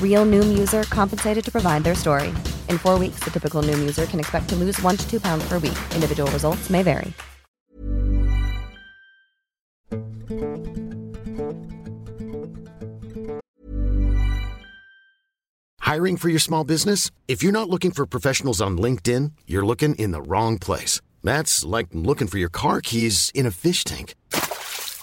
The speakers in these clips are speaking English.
Real Noom user compensated to provide their story. In four weeks, the typical Noom user can expect to lose one to two pounds per week. Individual results may vary. Hiring for your small business? If you're not looking for professionals on LinkedIn, you're looking in the wrong place. That's like looking for your car keys in a fish tank.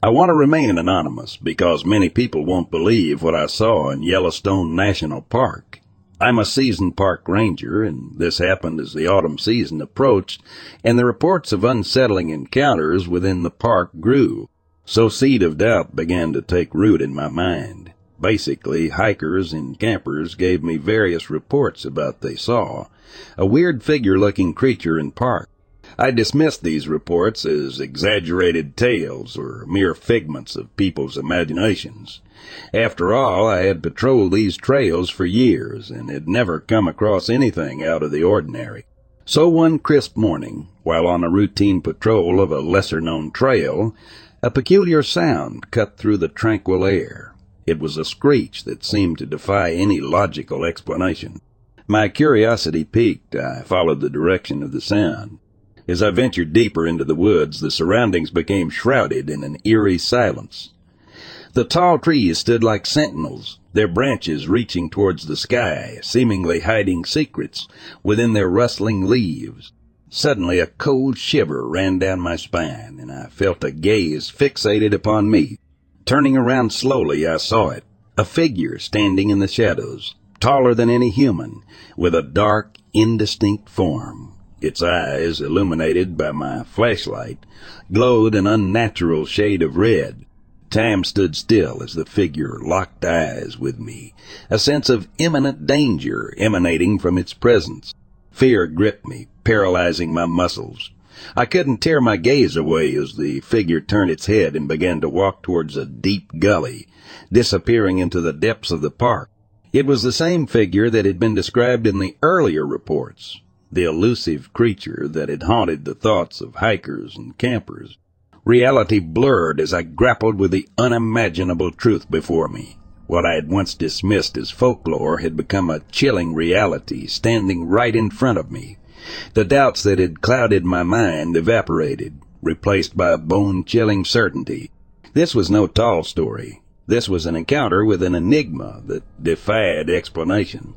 I want to remain anonymous because many people won't believe what I saw in Yellowstone National Park. I'm a seasoned park ranger, and this happened as the autumn season approached, and the reports of unsettling encounters within the park grew. So seed of doubt began to take root in my mind. Basically, hikers and campers gave me various reports about they saw a weird figure-looking creature in park. I dismissed these reports as exaggerated tales or mere figments of people's imaginations. After all, I had patrolled these trails for years and had never come across anything out of the ordinary. So one crisp morning, while on a routine patrol of a lesser known trail, a peculiar sound cut through the tranquil air. It was a screech that seemed to defy any logical explanation. My curiosity piqued, I followed the direction of the sound. As I ventured deeper into the woods, the surroundings became shrouded in an eerie silence. The tall trees stood like sentinels, their branches reaching towards the sky, seemingly hiding secrets within their rustling leaves. Suddenly a cold shiver ran down my spine, and I felt a gaze fixated upon me. Turning around slowly, I saw it, a figure standing in the shadows, taller than any human, with a dark, indistinct form. Its eyes, illuminated by my flashlight, glowed an unnatural shade of red. Time stood still as the figure locked eyes with me, a sense of imminent danger emanating from its presence. Fear gripped me, paralyzing my muscles. I couldn't tear my gaze away as the figure turned its head and began to walk towards a deep gully, disappearing into the depths of the park. It was the same figure that had been described in the earlier reports, the elusive creature that had haunted the thoughts of hikers and campers. Reality blurred as I grappled with the unimaginable truth before me. What I had once dismissed as folklore had become a chilling reality standing right in front of me. The doubts that had clouded my mind evaporated, replaced by a bone-chilling certainty. This was no tall story. This was an encounter with an enigma that defied explanation.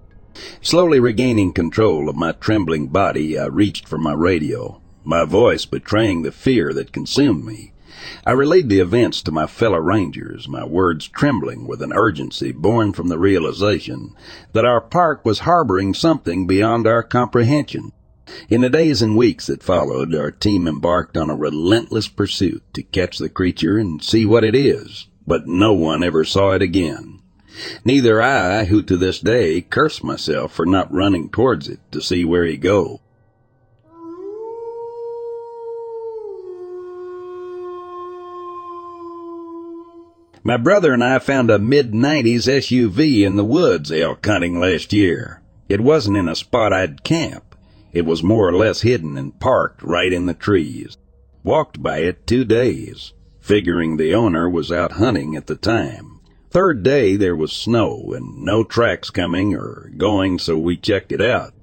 Slowly regaining control of my trembling body, I reached for my radio, my voice betraying the fear that consumed me. I relayed the events to my fellow rangers, my words trembling with an urgency born from the realization that our park was harboring something beyond our comprehension. In the days and weeks that followed, our team embarked on a relentless pursuit to catch the creature and see what it is, but no one ever saw it again. Neither I, who to this day curse myself for not running towards it to see where he go. My brother and I found a mid-90s SUV in the woods elk hunting last year. It wasn't in a spot I'd camp. It was more or less hidden and parked right in the trees. Walked by it two days, figuring the owner was out hunting at the time. Third day there was snow and no tracks coming or going, so we checked it out.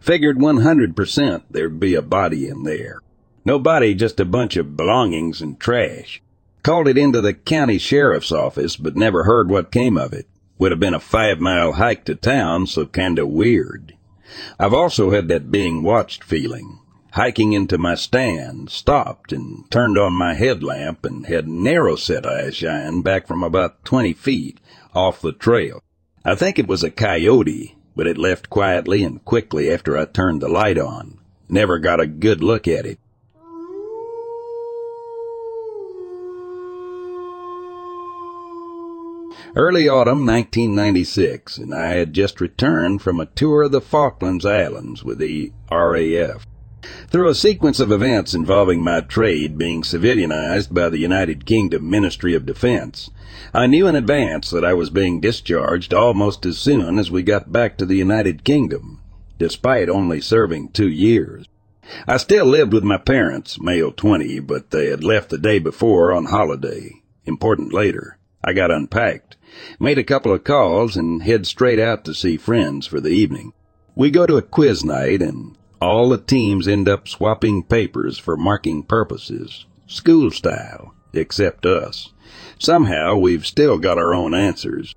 Figured 100% there'd be a body in there. No body, just a bunch of belongings and trash. Called it into the county sheriff's office, but never heard what came of it. Would have been a five mile hike to town, so kinda weird. I've also had that being watched feeling. Hiking into my stand, stopped and turned on my headlamp and had narrow set eyes shine back from about 20 feet off the trail. I think it was a coyote, but it left quietly and quickly after I turned the light on. Never got a good look at it. Early autumn 1996, and I had just returned from a tour of the Falklands Islands with the RAF. Through a sequence of events involving my trade being civilianized by the United Kingdom Ministry of Defense, I knew in advance that I was being discharged almost as soon as we got back to the United Kingdom, despite only serving two years. I still lived with my parents, male 20, but they had left the day before on holiday. Important later. I got unpacked made a couple of calls, and head straight out to see friends for the evening. We go to a quiz night, and all the teams end up swapping papers for marking purposes, school style, except us. Somehow we've still got our own answers.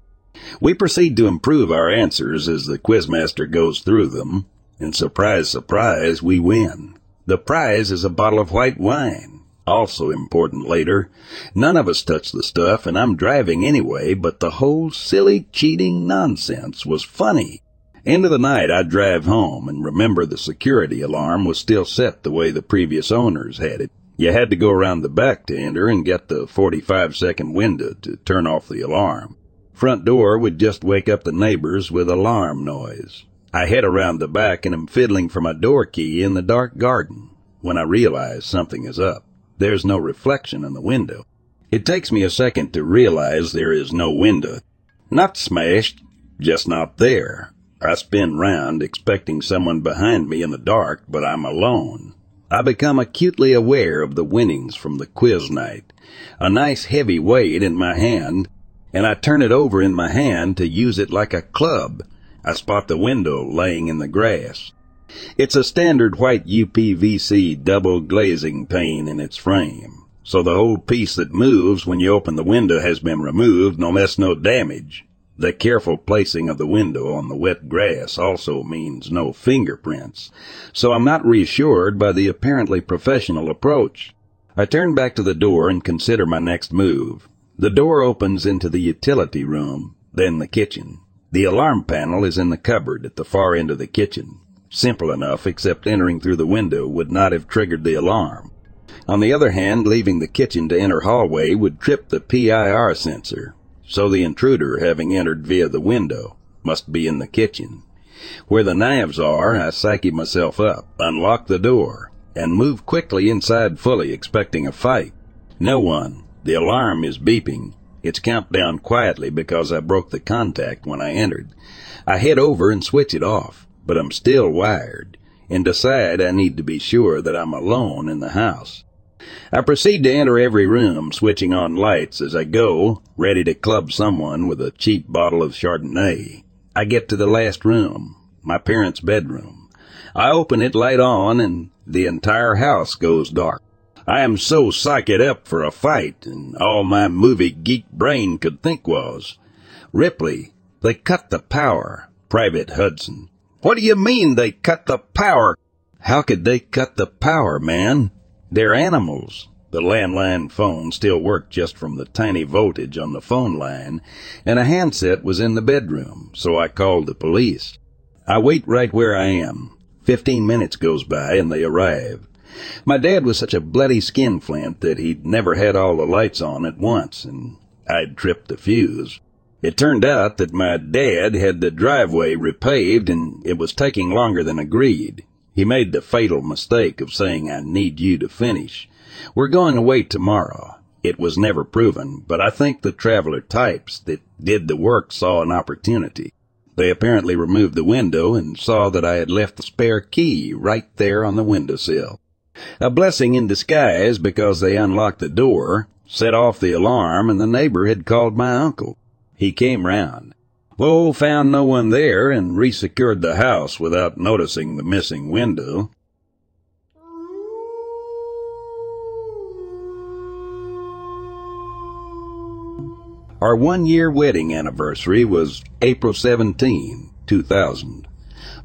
We proceed to improve our answers as the quizmaster goes through them, and surprise, surprise, we win. The prize is a bottle of white wine. Also important later, none of us touched the stuff and I'm driving anyway, but the whole silly cheating nonsense was funny. End of the night I drive home and remember the security alarm was still set the way the previous owners had it. You had to go around the back to enter and get the 45 second window to turn off the alarm. Front door would just wake up the neighbors with alarm noise. I head around the back and am fiddling for my door key in the dark garden when I realize something is up. There's no reflection in the window. It takes me a second to realize there is no window. Not smashed, just not there. I spin round, expecting someone behind me in the dark, but I'm alone. I become acutely aware of the winnings from the quiz night. A nice heavy weight in my hand, and I turn it over in my hand to use it like a club. I spot the window laying in the grass. It's a standard white UPVC double glazing pane in its frame, so the whole piece that moves when you open the window has been removed, no less no damage. The careful placing of the window on the wet grass also means no fingerprints, so I'm not reassured by the apparently professional approach. I turn back to the door and consider my next move. The door opens into the utility room, then the kitchen. The alarm panel is in the cupboard at the far end of the kitchen. Simple enough, except entering through the window would not have triggered the alarm. On the other hand, leaving the kitchen to enter hallway would trip the PIR sensor, so the intruder, having entered via the window, must be in the kitchen. Where the knives are, I psyche myself up, unlock the door, and move quickly inside fully expecting a fight. No one. The alarm is beeping. It's countdown quietly because I broke the contact when I entered. I head over and switch it off but I'm still wired and decide I need to be sure that I'm alone in the house. I proceed to enter every room, switching on lights as I go, ready to club someone with a cheap bottle of Chardonnay. I get to the last room, my parents' bedroom. I open it light on and the entire house goes dark. I am so psyched up for a fight, and all my movie geek brain could think was, Ripley, they cut the power. Private Hudson. What do you mean they cut the power? How could they cut the power, man? They're animals. The landline phone still worked just from the tiny voltage on the phone line, and a handset was in the bedroom, so I called the police. I wait right where I am. Fifteen minutes goes by and they arrive. My dad was such a bloody skinflint that he'd never had all the lights on at once, and I'd tripped the fuse. It turned out that my dad had the driveway repaved and it was taking longer than agreed. He made the fatal mistake of saying, I need you to finish. We're going away tomorrow. It was never proven, but I think the traveler types that did the work saw an opportunity. They apparently removed the window and saw that I had left the spare key right there on the windowsill. A blessing in disguise because they unlocked the door, set off the alarm, and the neighbor had called my uncle. He came round. Lowell found no one there and resecured the house without noticing the missing window. Our one year wedding anniversary was April 17, 2000.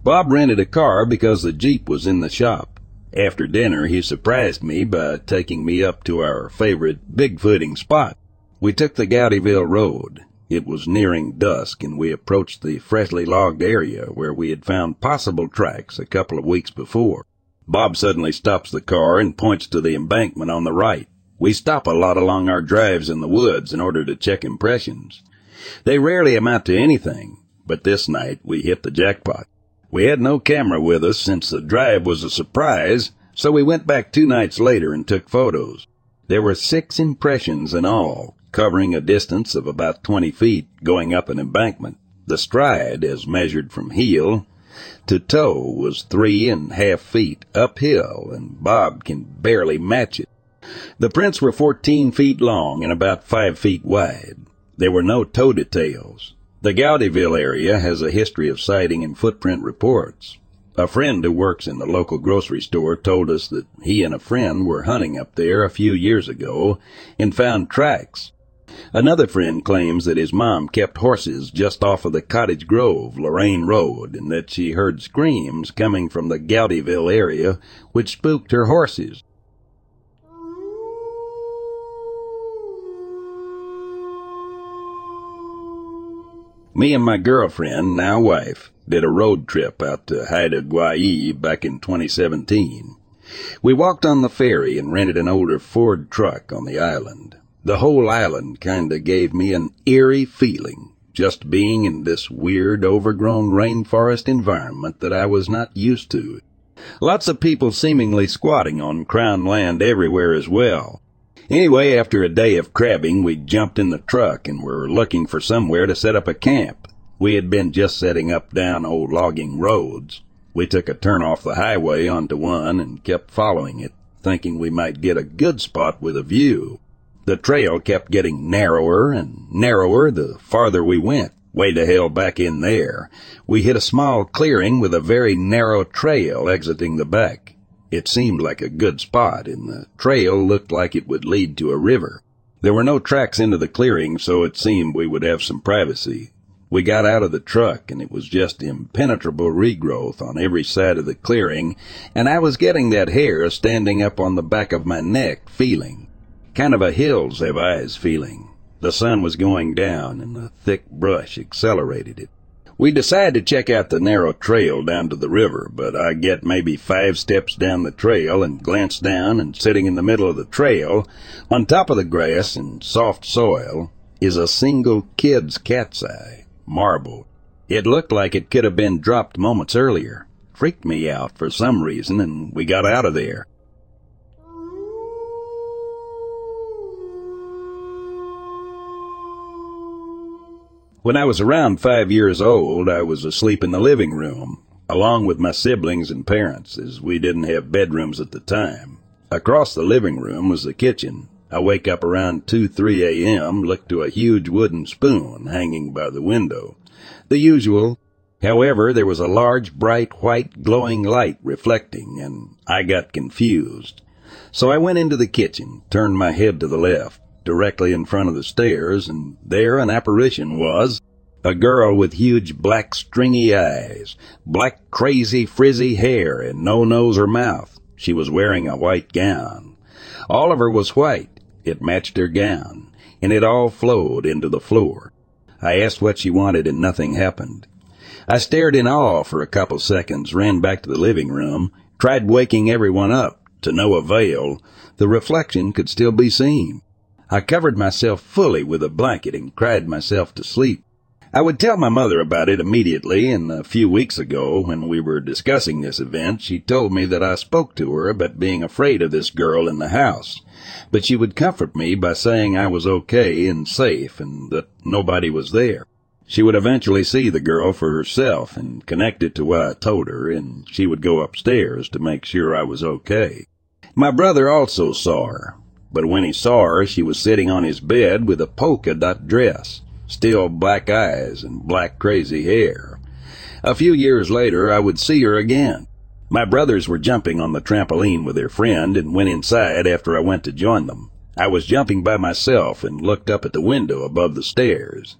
Bob rented a car because the Jeep was in the shop. After dinner, he surprised me by taking me up to our favorite bigfooting spot. We took the Gowdyville Road. It was nearing dusk, and we approached the freshly logged area where we had found possible tracks a couple of weeks before. Bob suddenly stops the car and points to the embankment on the right. We stop a lot along our drives in the woods in order to check impressions. They rarely amount to anything, but this night we hit the jackpot. We had no camera with us since the drive was a surprise, so we went back two nights later and took photos. There were six impressions in all, covering a distance of about 20 feet going up an embankment. The stride, as measured from heel to toe, was three and a half feet uphill, and Bob can barely match it. The prints were 14 feet long and about 5 feet wide. There were no toe details. The Gowdyville area has a history of sighting and footprint reports. A friend who works in the local grocery store told us that he and a friend were hunting up there a few years ago and found tracks. Another friend claims that his mom kept horses just off of the Cottage Grove, Lorane Road, and that she heard screams coming from the Gowdyville area which spooked her horses. Me and my girlfriend, now wife, did a road trip out to Haida Gwaii back in 2017. We walked on the ferry and rented an older Ford truck on the island. The whole island kinda gave me an eerie feeling, just being in this weird overgrown rainforest environment that I was not used to. Lots of people seemingly squatting on crown land everywhere as well. Anyway, after a day of crabbing, we jumped in the truck and were looking for somewhere to set up a camp. We had been just setting up down old logging roads. We took a turn off the highway onto one and kept following it, thinking we might get a good spot with a view. The trail kept getting narrower and narrower the farther we went. Way to hell back in there. We hit a small clearing with a very narrow trail exiting the back. It seemed like a good spot, and the trail looked like it would lead to a river. There were no tracks into the clearing, so it seemed we would have some privacy. We got out of the truck, and it was just impenetrable regrowth on every side of the clearing, and I was getting that hair standing up on the back of my neck feeling. Kind of a hills have eyes feeling. The sun was going down, and the thick brush accelerated it. We decided to check out the narrow trail down to the river, but I get maybe five steps down the trail and glance down and sitting in the middle of the trail, on top of the grass and soft soil, is a single kid's cat's eye, marbled. It looked like it could have been dropped moments earlier. Freaked me out for some reason and we got out of there. When I was around five years old, I was asleep in the living room, along with my siblings and parents, as we didn't have bedrooms at the time. Across the living room was the kitchen. I wake up around 2, 3 a.m., look to a huge wooden spoon hanging by the window. The usual. However, there was a large, bright, white, glowing light reflecting, and I got confused. So I went into the kitchen, turned my head to the left, directly in front of the stairs, and there an apparition was. A girl with huge black stringy eyes, black crazy frizzy hair, and no nose or mouth. She was wearing a white gown. All of her was white. It matched her gown, and it all flowed into the floor. I asked what she wanted and nothing happened. I stared in awe for a couple seconds, ran back to the living room, tried waking everyone up. To no avail. The reflection could still be seen. I covered myself fully with a blanket and cried myself to sleep. I would tell my mother about it immediately, and a few weeks ago, when we were discussing this event, she told me that I spoke to her about being afraid of this girl in the house. But she would comfort me by saying I was okay and safe and that nobody was there. She would eventually see the girl for herself and connect it to what I told her, and she would go upstairs to make sure I was okay. My brother also saw her, but when he saw her, she was sitting on his bed with a polka dot dress still black eyes and black crazy hair. A few years later, I would see her again. My brothers were jumping on the trampoline with their friend and went inside after I went to join them. I was jumping by myself and looked up at the window above the stairs,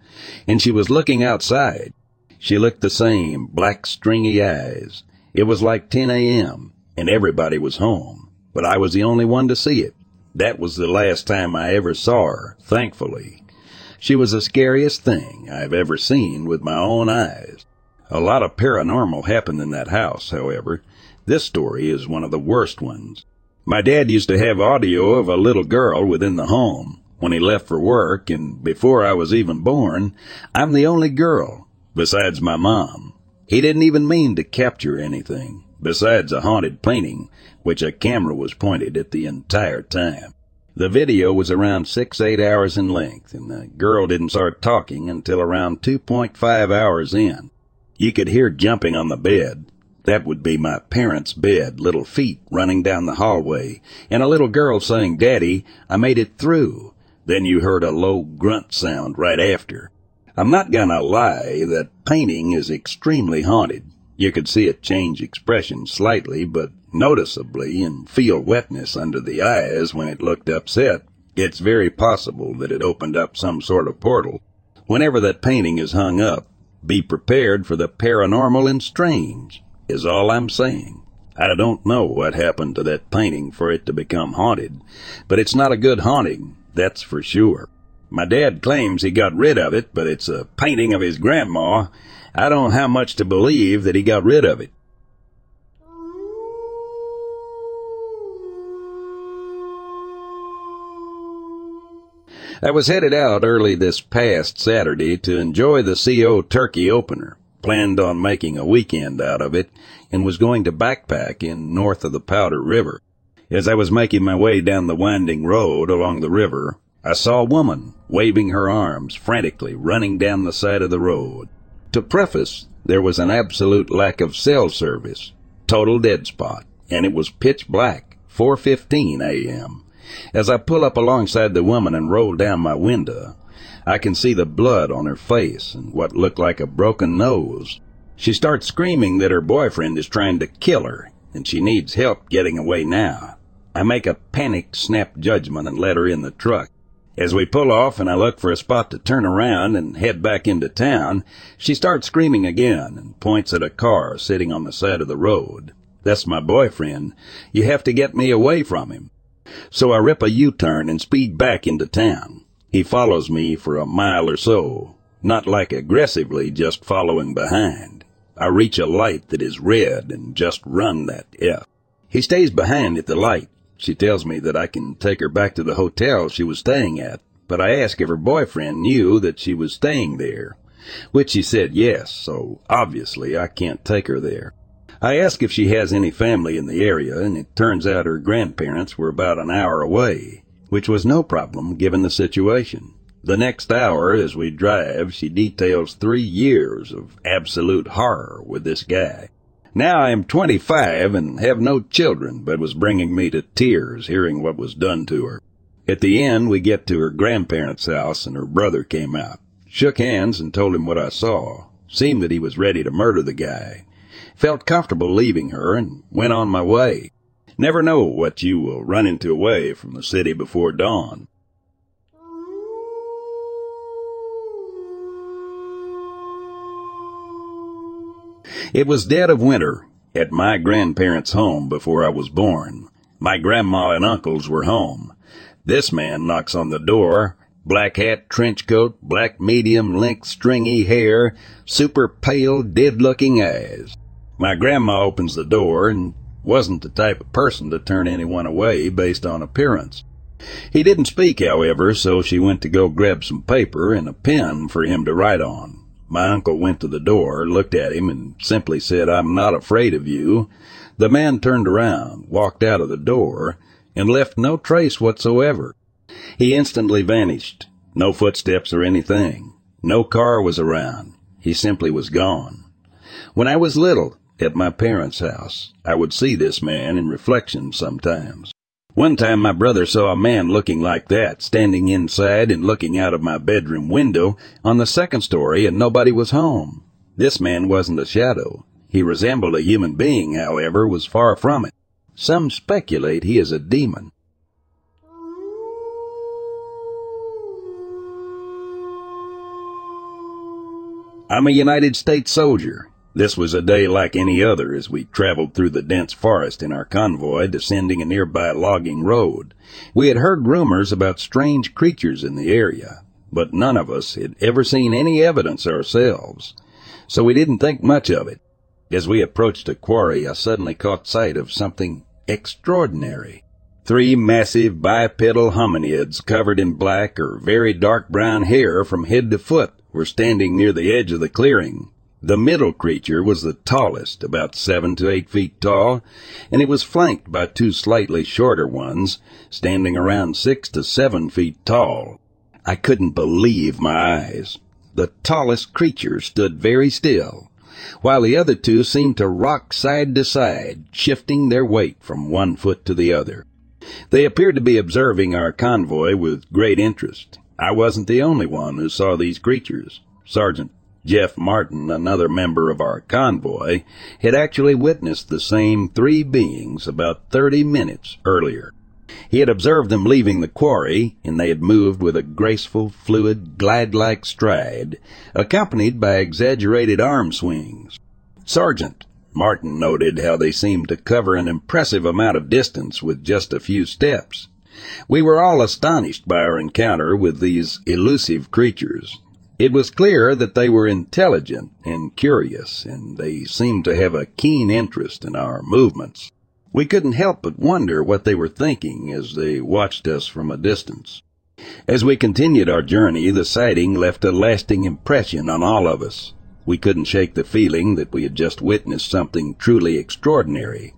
and she was looking outside. She looked the same, black stringy eyes. It was like 10 a.m., and everybody was home, but I was the only one to see it. That was the last time I ever saw her, thankfully. She was the scariest thing I've ever seen with my own eyes. A lot of paranormal happened in that house, however. This story is one of the worst ones. My dad used to have audio of a little girl within the home. When he left for work, and before I was even born, I'm the only girl, besides my mom. He didn't even mean to capture anything, besides a haunted painting, which a camera was pointed at the entire time. The video was around six, eight hours in length, and the girl didn't start talking until around 2.5 hours in. You could hear jumping on the bed. That would be my parents' bed, little feet running down the hallway, and a little girl saying, Daddy, I made it through. Then you heard a low grunt sound right after. I'm not gonna lie, that painting is extremely haunted. You could see it change expression slightly, but noticeably, and feel wetness under the eyes when it looked upset. It's very possible that it opened up some sort of portal. Whenever that painting is hung up, be prepared for the paranormal and strange, is all I'm saying. I don't know what happened to that painting for it to become haunted, but it's not a good haunting, that's for sure. My dad claims he got rid of it, but it's a painting of his grandma, I don't have much to believe that he got rid of it. I was headed out early this past Saturday to enjoy the CO Turkey opener. Planned on making a weekend out of it and was going to backpack in north of the Powder River. As I was making my way down the winding road along the river, I saw a woman waving her arms frantically running down the side of the road. To preface, there was an absolute lack of cell service, total dead spot, and it was pitch black, 4:15 a.m. As I pull up alongside the woman and roll down my window, I can see the blood on her face and what looked like a broken nose. She starts screaming that her boyfriend is trying to kill her and she needs help getting away now. I make a panicked snap judgment and let her in the truck. As we pull off and I look for a spot to turn around and head back into town, she starts screaming again and points at a car sitting on the side of the road. That's my boyfriend. You have to get me away from him. So I rip a U-turn and speed back into town. He follows me for a mile or so, not like aggressively, just following behind. I reach a light that is red and just run that F. He stays behind at the light, she tells me that I can take her back to the hotel she was staying at, but I ask if her boyfriend knew that she was staying there, which she said yes, so obviously I can't take her there. I ask if she has any family in the area, and it turns out her grandparents were about an hour away, which was no problem given the situation. The next hour, as we drive, she details three years of absolute horror with this guy. Now I am 25 and have no children, but was bringing me to tears hearing what was done to her. At the end, we get to her grandparents' house and her brother came out. Shook hands and told him what I saw. Seemed that he was ready to murder the guy. Felt comfortable leaving her and went on my way. Never know what you will run into away from the city before dawn. It was dead of winter at my grandparents' home before I was born. My grandma and uncles were home. This man knocks on the door. Black hat, trench coat, black medium length stringy hair, super pale, dead looking eyes. My grandma opens the door and wasn't the type of person to turn anyone away based on appearance. He didn't speak, however, so she went to go grab some paper and a pen for him to write on. My uncle went to the door, looked at him, and simply said, I'm not afraid of you. The man turned around, walked out of the door, and left no trace whatsoever. He instantly vanished. No footsteps or anything. No car was around. He simply was gone. When I was little, at my parents' house, I would see this man in reflection sometimes. One time my brother saw a man looking like that, standing inside and looking out of my bedroom window on the second story and nobody was home. This man wasn't a shadow. He resembled a human being, however, was far from it. Some speculate he is a demon. I'm a United States soldier. This was a day like any other as we traveled through the dense forest in our convoy, descending a nearby logging road. We had heard rumors about strange creatures in the area, but none of us had ever seen any evidence ourselves, so we didn't think much of it. As we approached a quarry, I suddenly caught sight of something extraordinary. Three massive bipedal hominids covered in black or very dark brown hair from head to foot were standing near the edge of the clearing, the middle creature was the tallest, about seven to eight feet tall, and it was flanked by two slightly shorter ones, standing around six to seven feet tall. I couldn't believe my eyes. The tallest creature stood very still, while the other two seemed to rock side to side, shifting their weight from one foot to the other. They appeared to be observing our convoy with great interest. I wasn't the only one who saw these creatures. Sergeant Jeff Martin, another member of our convoy, had actually witnessed the same three beings about 30 minutes earlier. He had observed them leaving the quarry, and they had moved with a graceful, fluid, glide-like stride, accompanied by exaggerated arm swings. Sergeant Martin noted how they seemed to cover an impressive amount of distance with just a few steps. We were all astonished by our encounter with these elusive creatures, it was clear that they were intelligent and curious, and they seemed to have a keen interest in our movements. We couldn't help but wonder what they were thinking as they watched us from a distance. As we continued our journey, the sighting left a lasting impression on all of us. We couldn't shake the feeling that we had just witnessed something truly extraordinary,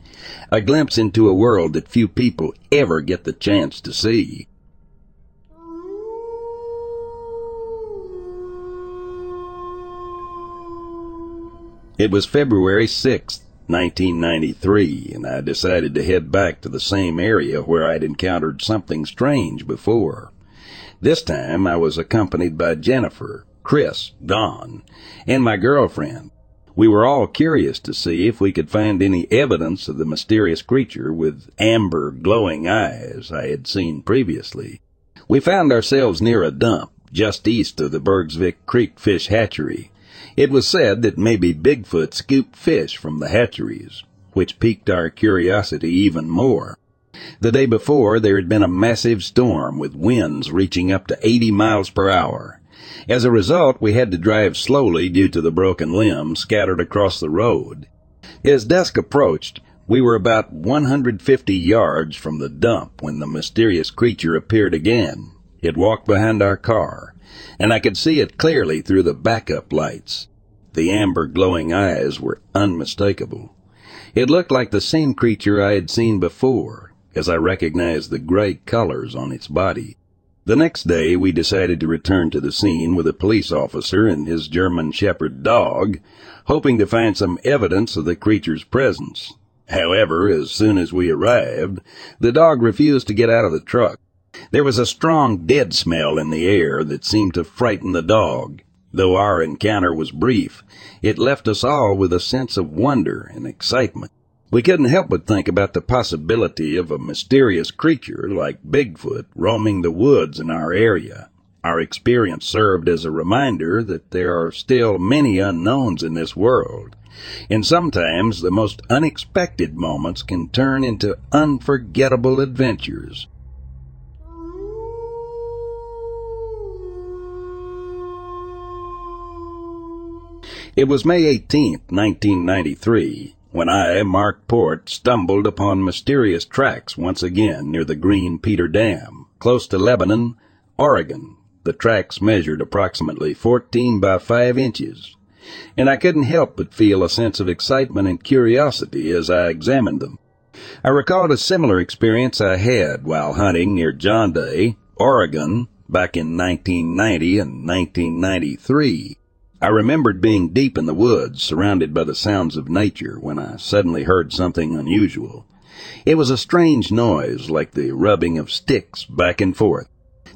a glimpse into a world that few people ever get the chance to see. It was February 6th, 1993, and I decided to head back to the same area where I'd encountered something strange before. This time I was accompanied by Jennifer, Chris, Don, and my girlfriend. We were all curious to see if we could find any evidence of the mysterious creature with amber glowing eyes I had seen previously. We found ourselves near a dump just east of the Bergsvik Creek Fish Hatchery, it was said that maybe Bigfoot scooped fish from the hatcheries, which piqued our curiosity even more. The day before, there had been a massive storm with winds reaching up to 80 miles per hour. As a result, we had to drive slowly due to the broken limbs scattered across the road. As dusk approached, we were about 150 yards from the dump when the mysterious creature appeared again. It walked behind our car, and I could see it clearly through the backup lights. The amber glowing eyes were unmistakable. It looked like the same creature I had seen before, as I recognized the gray colors on its body. The next day we decided to return to the scene with a police officer and his German Shepherd dog, hoping to find some evidence of the creature's presence. However, as soon as we arrived, the dog refused to get out of the truck. There was a strong dead smell in the air that seemed to frighten the dog. Though our encounter was brief, it left us all with a sense of wonder and excitement. We couldn't help but think about the possibility of a mysterious creature like Bigfoot roaming the woods in our area. Our experience served as a reminder that there are still many unknowns in this world, and sometimes the most unexpected moments can turn into unforgettable adventures. It was May 18, 1993, when I, Mark Port, stumbled upon mysterious tracks once again near the Green Peter Dam, close to Lebanon, Oregon. The tracks measured approximately 14 by 5 inches, and I couldn't help but feel a sense of excitement and curiosity as I examined them. I recalled a similar experience I had while hunting near John Day, Oregon, back in 1990 and 1993. I remembered being deep in the woods, surrounded by the sounds of nature, when I suddenly heard something unusual. It was a strange noise, like the rubbing of sticks back and forth.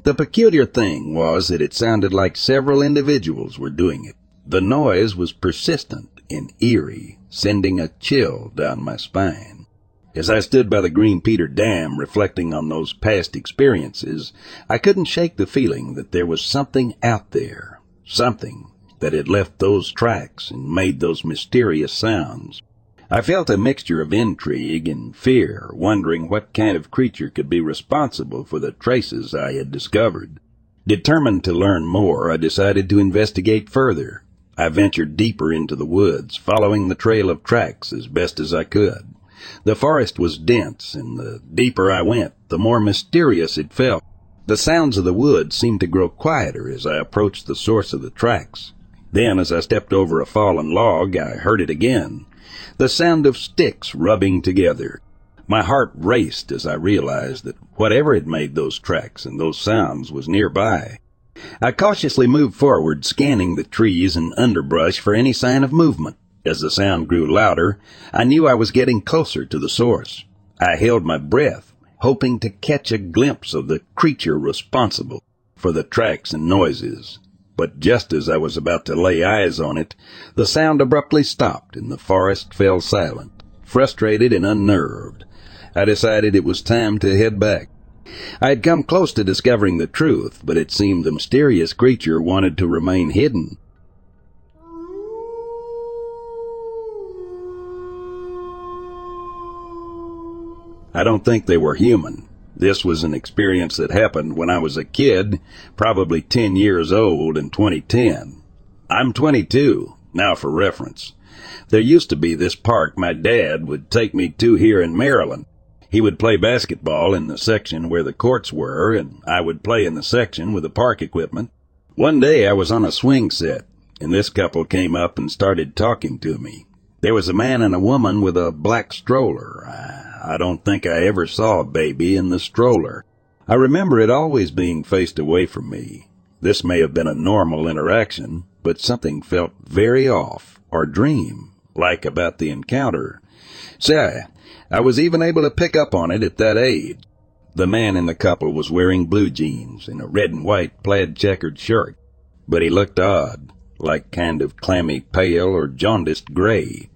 The peculiar thing was that it sounded like several individuals were doing it. The noise was persistent and eerie, sending a chill down my spine. As I stood by the Green Peter Dam reflecting on those past experiences, I couldn't shake the feeling that there was something out there, something that had left those tracks and made those mysterious sounds. I felt a mixture of intrigue and fear, wondering what kind of creature could be responsible for the traces I had discovered. Determined to learn more, I decided to investigate further. I ventured deeper into the woods, following the trail of tracks as best as I could. The forest was dense, and the deeper I went, the more mysterious it felt. The sounds of the woods seemed to grow quieter as I approached the source of the tracks. Then, as I stepped over a fallen log, I heard it again. The sound of sticks rubbing together. My heart raced as I realized that whatever had made those tracks and those sounds was nearby. I cautiously moved forward, scanning the trees and underbrush for any sign of movement. As the sound grew louder, I knew I was getting closer to the source. I held my breath, hoping to catch a glimpse of the creature responsible for the tracks and noises but just as I was about to lay eyes on it, the sound abruptly stopped and the forest fell silent. Frustrated and unnerved, I decided it was time to head back. I had come close to discovering the truth, but it seemed the mysterious creature wanted to remain hidden. I don't think they were human. This was an experience that happened when I was a kid, probably 10 years old in 2010. I'm 22, now for reference. There used to be this park my dad would take me to here in Maryland. He would play basketball in the section where the courts were, and I would play in the section with the park equipment. One day I was on a swing set, and this couple came up and started talking to me. There was a man and a woman with a black stroller. I I don't think I ever saw a baby in the stroller. I remember it always being faced away from me. This may have been a normal interaction, but something felt very off or dream like about the encounter. Say, I was even able to pick up on it at that age. The man in the couple was wearing blue jeans and a red and white plaid checkered shirt, but he looked odd, like kind of clammy pale or jaundiced gray.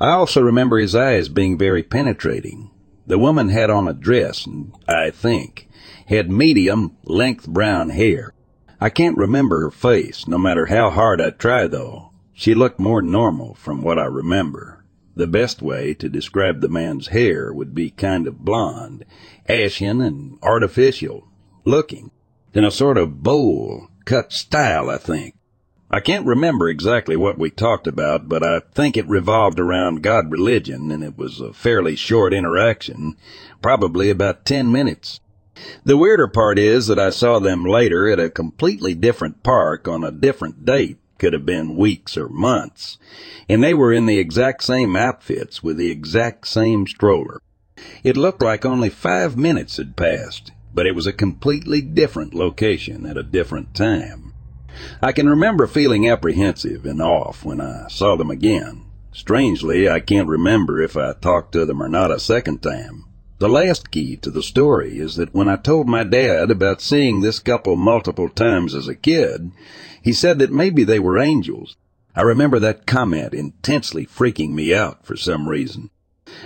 I also remember his eyes being very penetrating. The woman had on a dress and, I think, had medium length brown hair. I can't remember her face, no matter how hard I try though. She looked more normal from what I remember. The best way to describe the man's hair would be kind of blonde, ashen and artificial looking, in a sort of bowl cut style, I think. I can't remember exactly what we talked about, but I think it revolved around God religion, and it was a fairly short interaction, probably about ten minutes. The weirder part is that I saw them later at a completely different park on a different date, could have been weeks or months, and they were in the exact same outfits with the exact same stroller. It looked like only five minutes had passed, but it was a completely different location at a different time. I can remember feeling apprehensive and off when I saw them again. Strangely, I can't remember if I talked to them or not a second time. The last key to the story is that when I told my dad about seeing this couple multiple times as a kid, he said that maybe they were angels. I remember that comment intensely freaking me out for some reason.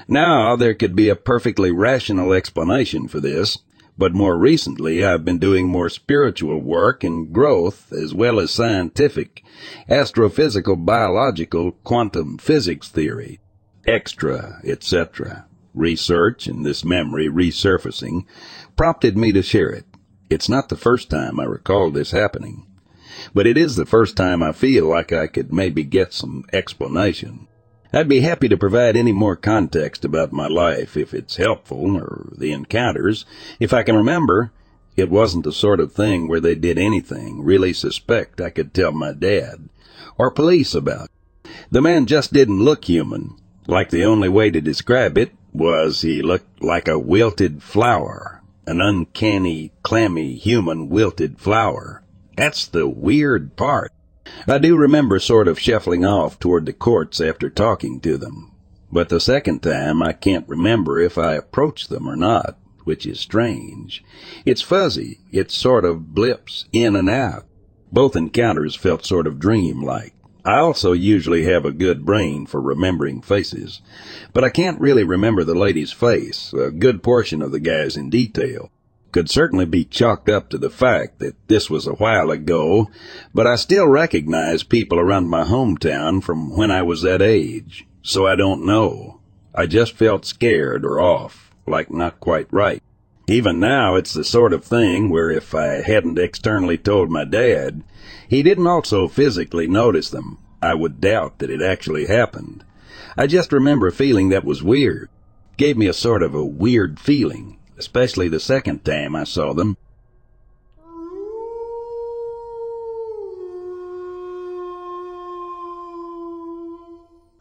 Now, there could be a perfectly rational explanation for this, but more recently I've been doing more spiritual work and growth as well as scientific, astrophysical, biological, quantum physics theory, extra, etc. Research and this memory resurfacing prompted me to share it. It's not the first time I recall this happening, but it is the first time I feel like I could maybe get some explanation. I'd be happy to provide any more context about my life if it's helpful, or the encounters. If I can remember, it wasn't the sort of thing where they did anything really suspect I could tell my dad, or police about. The man just didn't look human, like the only way to describe it was he looked like a wilted flower, an uncanny, clammy, human wilted flower. That's the weird part. I do remember sort of shuffling off toward the courts after talking to them, but the second time I can't remember if I approached them or not, which is strange. It's fuzzy. It sort of blips in and out. Both encounters felt sort of dream-like. I also usually have a good brain for remembering faces, but I can't really remember the lady's face, a good portion of the guy's in detail could certainly be chalked up to the fact that this was a while ago, but I still recognize people around my hometown from when I was that age, so I don't know. I just felt scared or off, like not quite right. Even now, it's the sort of thing where if I hadn't externally told my dad, he didn't also physically notice them, I would doubt that it actually happened. I just remember feeling that was weird. Gave me a sort of a weird feeling especially the second time I saw them.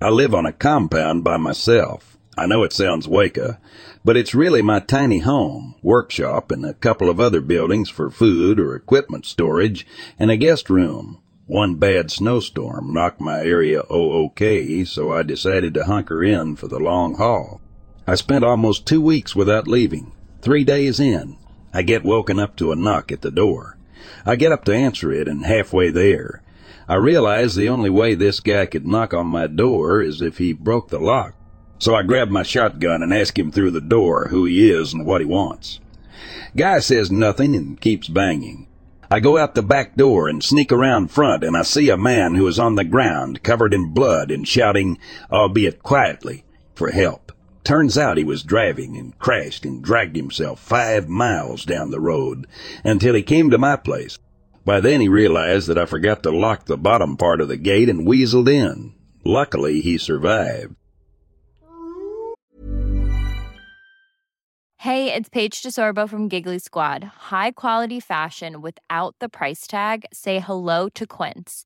I live on a compound by myself. I know it sounds waka, but it's really my tiny home, workshop, and a couple of other buildings for food or equipment storage, and a guest room. One bad snowstorm knocked my area OOK, so I decided to hunker in for the long haul. I spent almost two weeks without leaving, Three days in, I get woken up to a knock at the door. I get up to answer it, and halfway there, I realize the only way this guy could knock on my door is if he broke the lock. So I grab my shotgun and ask him through the door who he is and what he wants. Guy says nothing and keeps banging. I go out the back door and sneak around front and I see a man who is on the ground covered in blood and shouting, albeit quietly, for help. Turns out he was driving and crashed and dragged himself five miles down the road until he came to my place. By then he realized that I forgot to lock the bottom part of the gate and weaseled in. Luckily, he survived. Hey, it's Paige DeSorbo from Giggly Squad. High quality fashion without the price tag? Say hello to Quince.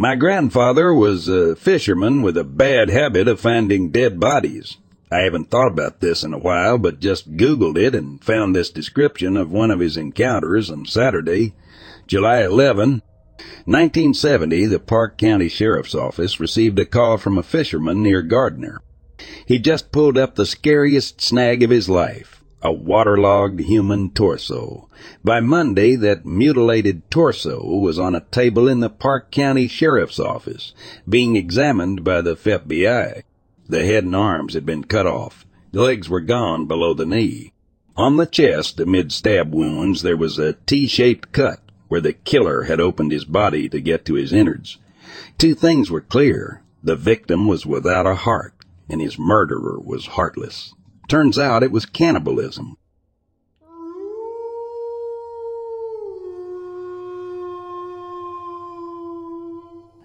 My grandfather was a fisherman with a bad habit of finding dead bodies. I haven't thought about this in a while, but just Googled it and found this description of one of his encounters on Saturday, July 11, 1970. The Park County Sheriff's Office received a call from a fisherman near Gardiner. He just pulled up the scariest snag of his life a waterlogged human torso. By Monday, that mutilated torso was on a table in the Park County Sheriff's Office, being examined by the FBI. The head and arms had been cut off. The legs were gone below the knee. On the chest, amid stab wounds, there was a T-shaped cut where the killer had opened his body to get to his innards. Two things were clear. The victim was without a heart, and his murderer was heartless. Turns out it was cannibalism.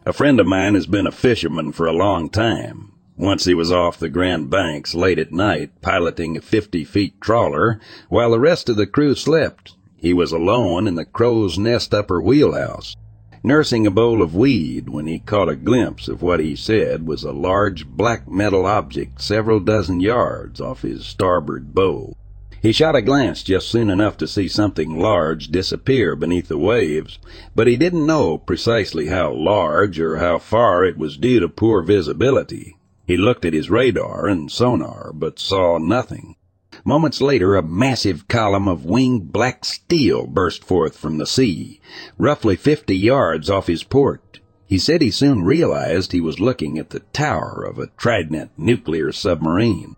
A friend of mine has been a fisherman for a long time. Once he was off the Grand Banks late at night piloting a 50 feet trawler while the rest of the crew slept. He was alone in the crow's nest upper wheelhouse, nursing a bowl of weed when he caught a glimpse of what he said was a large black metal object several dozen yards off his starboard bow. He shot a glance just soon enough to see something large disappear beneath the waves, but he didn't know precisely how large or how far it was due to poor visibility. He looked at his radar and sonar, but saw nothing. Moments later, a massive column of winged black steel burst forth from the sea, roughly fifty yards off his port. He said he soon realized he was looking at the tower of a Trident nuclear submarine.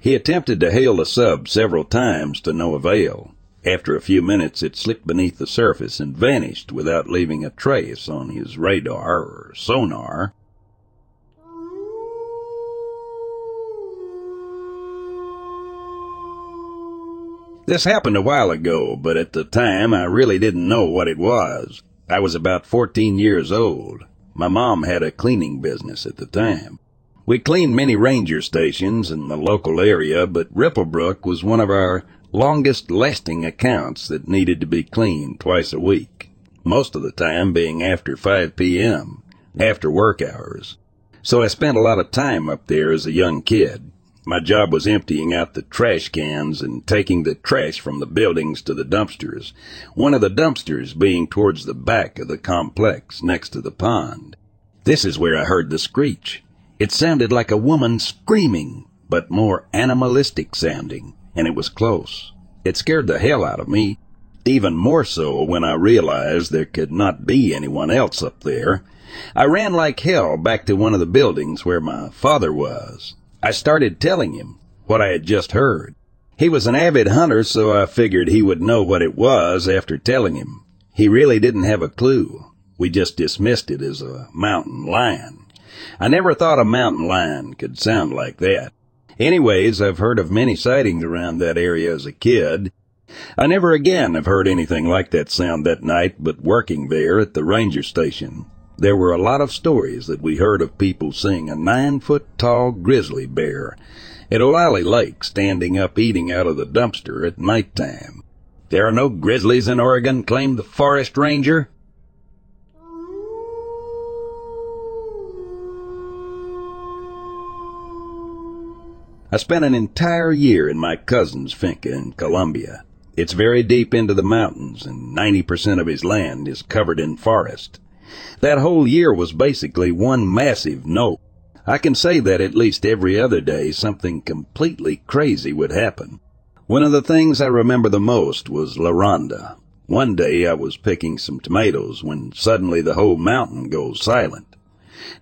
He attempted to hail the sub several times to no avail. After a few minutes, it slipped beneath the surface and vanished without leaving a trace on his radar or sonar. This happened a while ago, but at the time I really didn't know what it was. I was about 14 years old. My mom had a cleaning business at the time. We cleaned many ranger stations in the local area, but Ripplebrook was one of our longest lasting accounts that needed to be cleaned twice a week, most of the time being after 5 p.m., after work hours. So I spent a lot of time up there as a young kid. My job was emptying out the trash cans and taking the trash from the buildings to the dumpsters, one of the dumpsters being towards the back of the complex next to the pond. This is where I heard the screech. It sounded like a woman screaming, but more animalistic sounding, and it was close. It scared the hell out of me, even more so when I realized there could not be anyone else up there. I ran like hell back to one of the buildings where my father was. I started telling him what I had just heard. He was an avid hunter, so I figured he would know what it was after telling him. He really didn't have a clue. We just dismissed it as a mountain lion. I never thought a mountain lion could sound like that. Anyways, I've heard of many sightings around that area as a kid. I never again have heard anything like that sound that night, but working there at the ranger station, there were a lot of stories that we heard of people seeing a nine foot tall grizzly bear at Olallie Lake standing up eating out of the dumpster at night time. There are no grizzlies in Oregon, claimed the forest ranger. I spent an entire year in my cousin's finca in Colombia. It's very deep into the mountains, and 90% of his land is covered in forest. That whole year was basically one massive no. I can say that at least every other day something completely crazy would happen. One of the things I remember the most was La Ronda. One day I was picking some tomatoes when suddenly the whole mountain goes silent.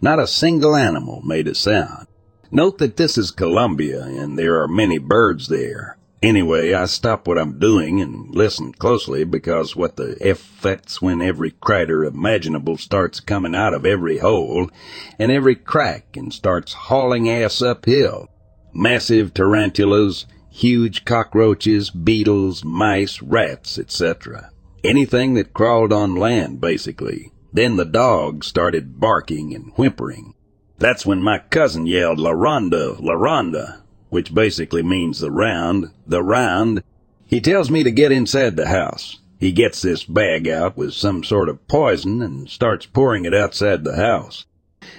Not a single animal made a sound. Note that this is Colombia and there are many birds there. Anyway, I stop what I'm doing and listen closely because what the F that's when every critter imaginable starts coming out of every hole and every crack and starts hauling ass uphill. Massive tarantulas, huge cockroaches, beetles, mice, rats, etc. Anything that crawled on land, basically. Then the dogs started barking and whimpering. That's when my cousin yelled, La Ronda, La Ronda, which basically means the round, the round. He tells me to get inside the house. He gets this bag out with some sort of poison and starts pouring it outside the house.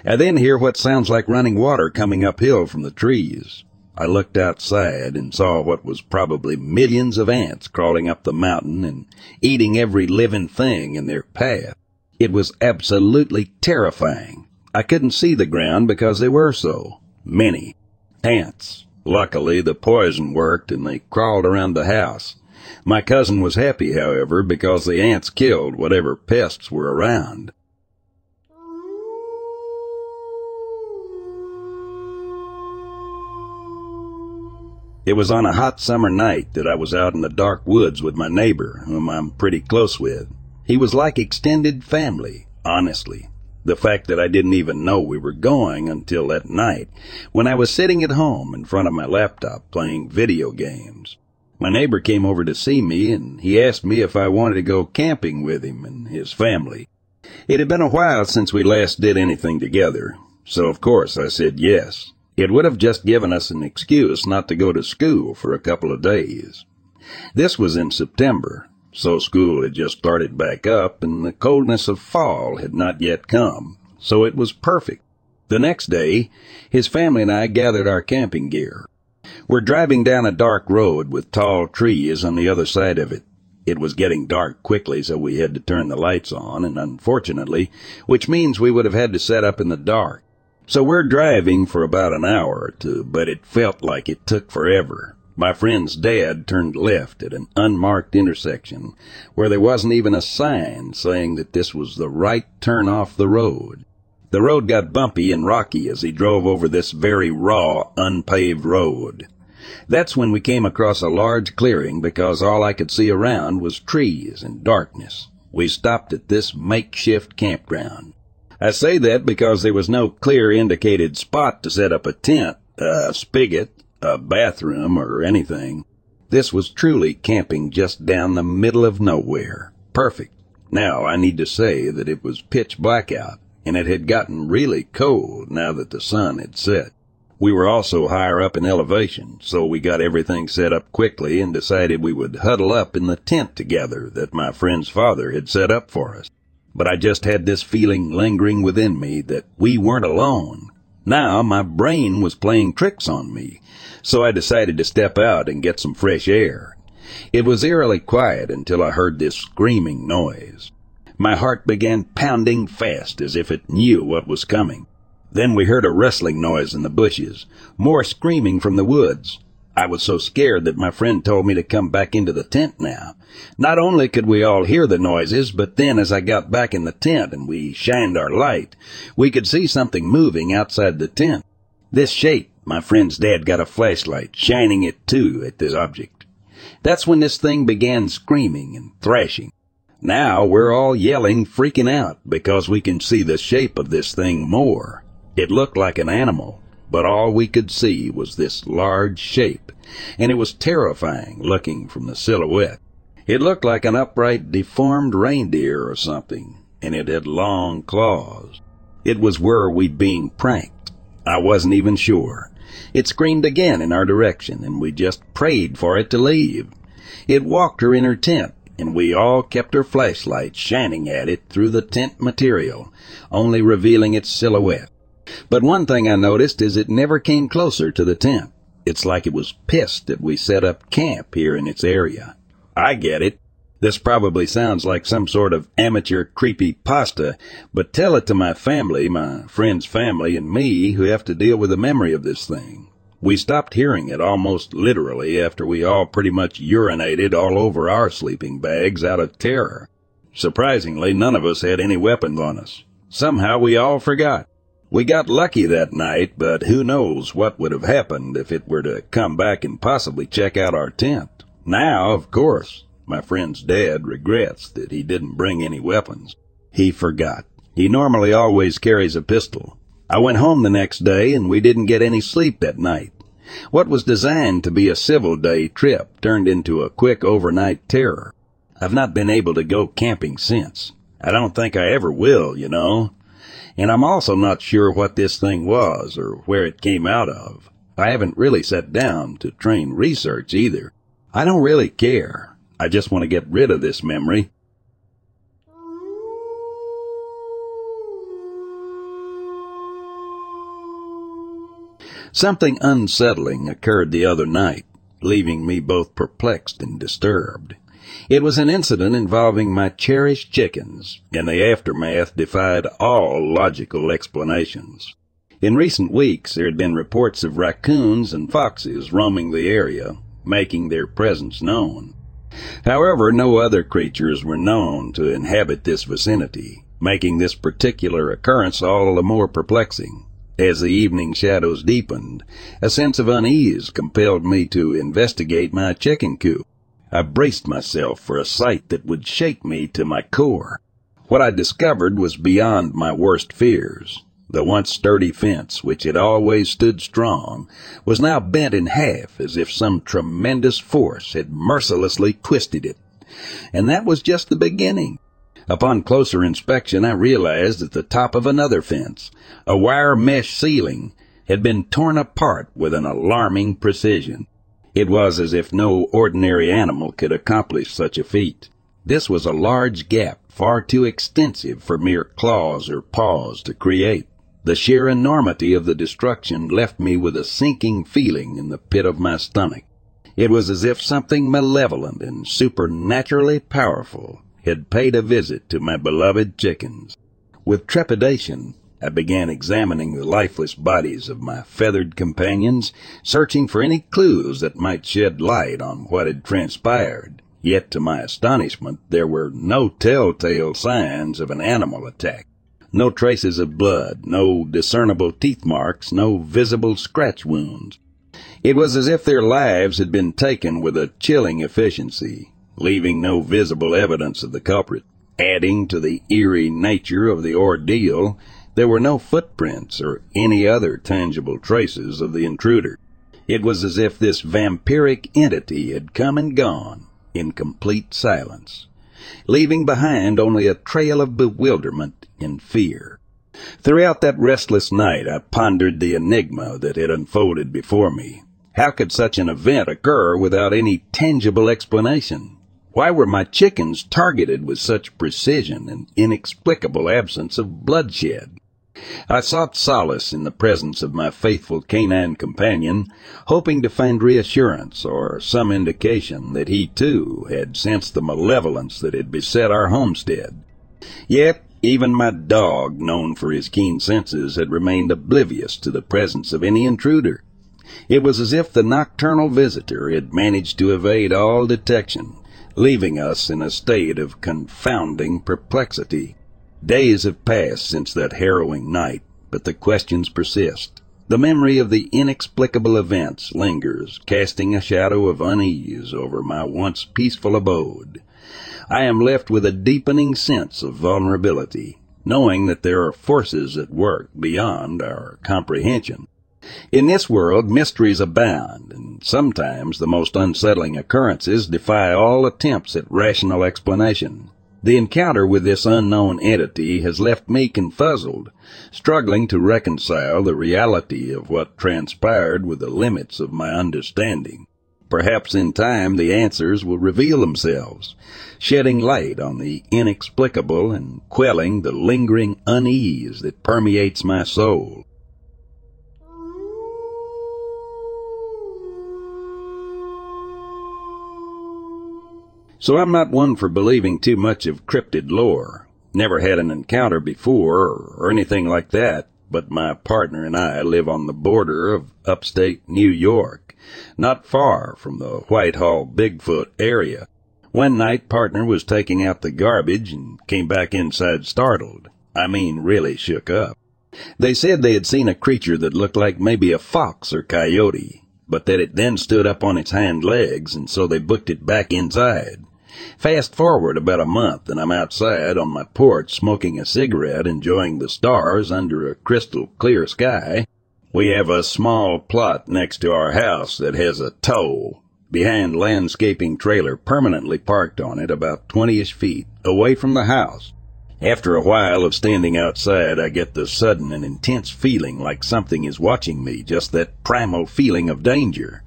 I then hear what sounds like running water coming uphill from the trees. I looked outside and saw what was probably millions of ants crawling up the mountain and eating every living thing in their path. It was absolutely terrifying. I couldn't see the ground because they were so many ants. Luckily, the poison worked and they crawled around the house. My cousin was happy, however, because the ants killed whatever pests were around. It was on a hot summer night that I was out in the dark woods with my neighbor, whom I'm pretty close with. He was like extended family, honestly. The fact that I didn't even know we were going until that night, when I was sitting at home in front of my laptop playing video games. My neighbor came over to see me and he asked me if I wanted to go camping with him and his family. It had been a while since we last did anything together, so of course I said yes. It would have just given us an excuse not to go to school for a couple of days. This was in September. So school had just started back up and the coldness of fall had not yet come. So it was perfect. The next day, his family and I gathered our camping gear. We're driving down a dark road with tall trees on the other side of it. It was getting dark quickly, so we had to turn the lights on, and unfortunately, which means we would have had to set up in the dark. So we're driving for about an hour or two, but it felt like it took forever. My friend's dad turned left at an unmarked intersection where there wasn't even a sign saying that this was the right turn off the road. The road got bumpy and rocky as he drove over this very raw, unpaved road. That's when we came across a large clearing because all I could see around was trees and darkness. We stopped at this makeshift campground. I say that because there was no clear indicated spot to set up a tent, a spigot, a bathroom, or anything. This was truly camping just down the middle of nowhere. Perfect. Now I need to say that it was pitch black out, and it had gotten really cold now that the sun had set. We were also higher up in elevation, so we got everything set up quickly and decided we would huddle up in the tent together that my friend's father had set up for us. But I just had this feeling lingering within me that we weren't alone. Now my brain was playing tricks on me, so I decided to step out and get some fresh air. It was eerily quiet until I heard this screaming noise. My heart began pounding fast as if it knew what was coming. Then we heard a rustling noise in the bushes, more screaming from the woods. I was so scared that my friend told me to come back into the tent now. Not only could we all hear the noises, but then as I got back in the tent and we shined our light, we could see something moving outside the tent. This shape my friend's dad got a flashlight, shining it too at this object. That's when this thing began screaming and thrashing. Now we're all yelling, freaking out, because we can see the shape of this thing more. It looked like an animal, but all we could see was this large shape, and it was terrifying looking from the silhouette. It looked like an upright, deformed reindeer or something, and it had long claws. It was were we being pranked? I wasn't even sure. It screamed again in our direction, and we just prayed for it to leave. It walked her in her tent, and we all kept our flashlights shining at it through the tent material, only revealing its silhouette. But one thing I noticed is it never came closer to the tent. It's like it was pissed that we set up camp here in its area. I get it. This probably sounds like some sort of amateur creepy pasta, but tell it to my family, my friend's family, and me who have to deal with the memory of this thing. We stopped hearing it almost literally after we all pretty much urinated all over our sleeping bags out of terror. Surprisingly, none of us had any weapons on us. Somehow we all forgot. We got lucky that night, but who knows what would have happened if it were to come back and possibly check out our tent. Now, of course, my friend's dad regrets that he didn't bring any weapons. He forgot. He normally always carries a pistol. I went home the next day and we didn't get any sleep that night. What was designed to be a civil day trip turned into a quick overnight terror. I've not been able to go camping since. I don't think I ever will, you know. And I'm also not sure what this thing was or where it came out of. I haven't really sat down to train research either. I don't really care. I just want to get rid of this memory. Something unsettling occurred the other night, leaving me both perplexed and disturbed. It was an incident involving my cherished chickens, and the aftermath defied all logical explanations. In recent weeks, there had been reports of raccoons and foxes roaming the area, making their presence known. However, no other creatures were known to inhabit this vicinity, making this particular occurrence all the more perplexing. As the evening shadows deepened, a sense of unease compelled me to investigate my chicken coop. I braced myself for a sight that would shake me to my core. What I discovered was beyond my worst fears. The once sturdy fence, which had always stood strong, was now bent in half as if some tremendous force had mercilessly twisted it. And that was just the beginning. Upon closer inspection, I realized that the top of another fence, a wire mesh ceiling, had been torn apart with an alarming precision. It was as if no ordinary animal could accomplish such a feat. This was a large gap, far too extensive for mere claws or paws to create. The sheer enormity of the destruction left me with a sinking feeling in the pit of my stomach. It was as if something malevolent and supernaturally powerful had paid a visit to my beloved chickens. With trepidation, I began examining the lifeless bodies of my feathered companions, searching for any clues that might shed light on what had transpired. Yet to my astonishment, there were no telltale signs of an animal attack. No traces of blood, no discernible teeth marks, no visible scratch wounds. It was as if their lives had been taken with a chilling efficiency, leaving no visible evidence of the culprit. Adding to the eerie nature of the ordeal, there were no footprints or any other tangible traces of the intruder. It was as if this vampiric entity had come and gone in complete silence, leaving behind only a trail of bewilderment and fear. Throughout that restless night, I pondered the enigma that had unfolded before me. How could such an event occur without any tangible explanation? Why were my chickens targeted with such precision and inexplicable absence of bloodshed? I sought solace in the presence of my faithful canine companion, hoping to find reassurance or some indication that he too had sensed the malevolence that had beset our homestead. Yet, even my dog, known for his keen senses, had remained oblivious to the presence of any intruder. It was as if the nocturnal visitor had managed to evade all detection, leaving us in a state of confounding perplexity. Days have passed since that harrowing night, but the questions persist. The memory of the inexplicable events lingers, casting a shadow of unease over my once peaceful abode. I am left with a deepening sense of vulnerability, knowing that there are forces at work beyond our comprehension. In this world, mysteries abound, and sometimes the most unsettling occurrences defy all attempts at rational explanation. The encounter with this unknown entity has left me confuzzled, struggling to reconcile the reality of what transpired with the limits of my understanding. Perhaps in time the answers will reveal themselves, shedding light on the inexplicable and quelling the lingering unease that permeates my soul. So I'm not one for believing too much of cryptid lore. Never had an encounter before or anything like that, but my partner and I live on the border of upstate New York, not far from the Whitehall Bigfoot area. One night, partner was taking out the garbage and came back inside startled. I mean, really shook up. They said they had seen a creature that looked like maybe a fox or coyote, but that it then stood up on its hind legs, and so they booked it back inside. Fast forward about a month, and I'm outside on my porch smoking a cigarette, enjoying the stars under a crystal clear sky. We have a small plot next to our house that has a tow behind landscaping trailer permanently parked on it about 20ish feet away from the house. After a while of standing outside, I get the sudden and intense feeling like something is watching me, just that primal feeling of danger.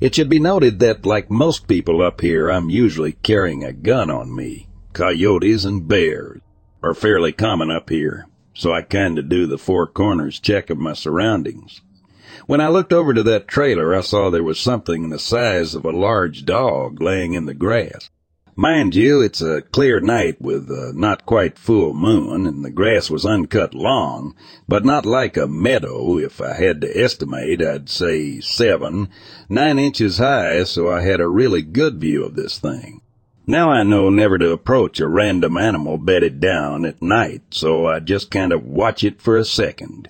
It should be noted that, like most people up here, I'm usually carrying a gun on me. Coyotes and bears are fairly common up here, so I kinda do the four corners check of my surroundings. When I looked over to that trailer, I saw there was something the size of a large dog laying in the grass. Mind you, it's a clear night with a not quite full moon, and the grass was uncut long, but not like a meadow. If I had to estimate, I'd say seven, nine inches high, so I had a really good view of this thing. Now I know never to approach a random animal bedded down at night, so I just kind of watch it for a second.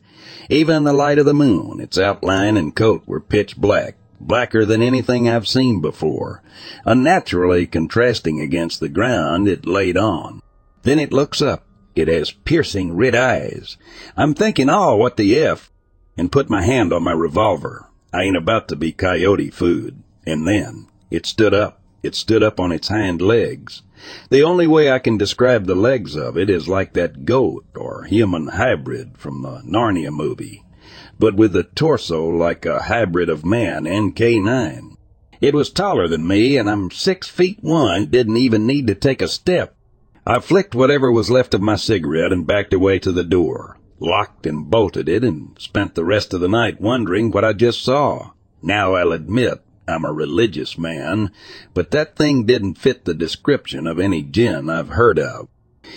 Even the light of the moon, its outline and coat were pitch black, blacker than anything I've seen before, unnaturally contrasting against the ground it laid on. Then it looks up. It has piercing red eyes. I'm thinking, oh, what the F, and put my hand on my revolver. I ain't about to be coyote food. And then it stood up. It stood up on its hind legs. The only way I can describe the legs of it is like that goat or human hybrid from the Narnia movie but with a torso like a hybrid of man and canine. It was taller than me, and I'm six feet one, didn't even need to take a step. I flicked whatever was left of my cigarette and backed away to the door, locked and bolted it, and spent the rest of the night wondering what I just saw. Now I'll admit I'm a religious man, but that thing didn't fit the description of any jinn I've heard of.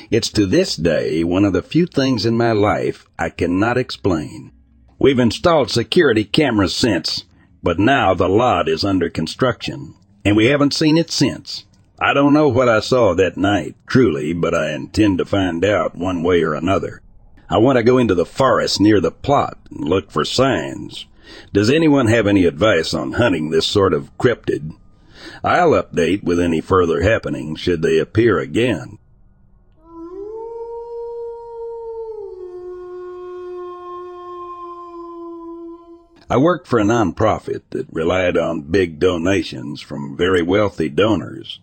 It's to this day one of the few things in my life I cannot explain. We've installed security cameras since, but now the lot is under construction, and we haven't seen it since. I don't know what I saw that night, truly, but I intend to find out one way or another. I want to go into the forest near the plot and look for signs. Does anyone have any advice on hunting this sort of cryptid? I'll update with any further happenings should they appear again. I worked for a nonprofit that relied on big donations from very wealthy donors.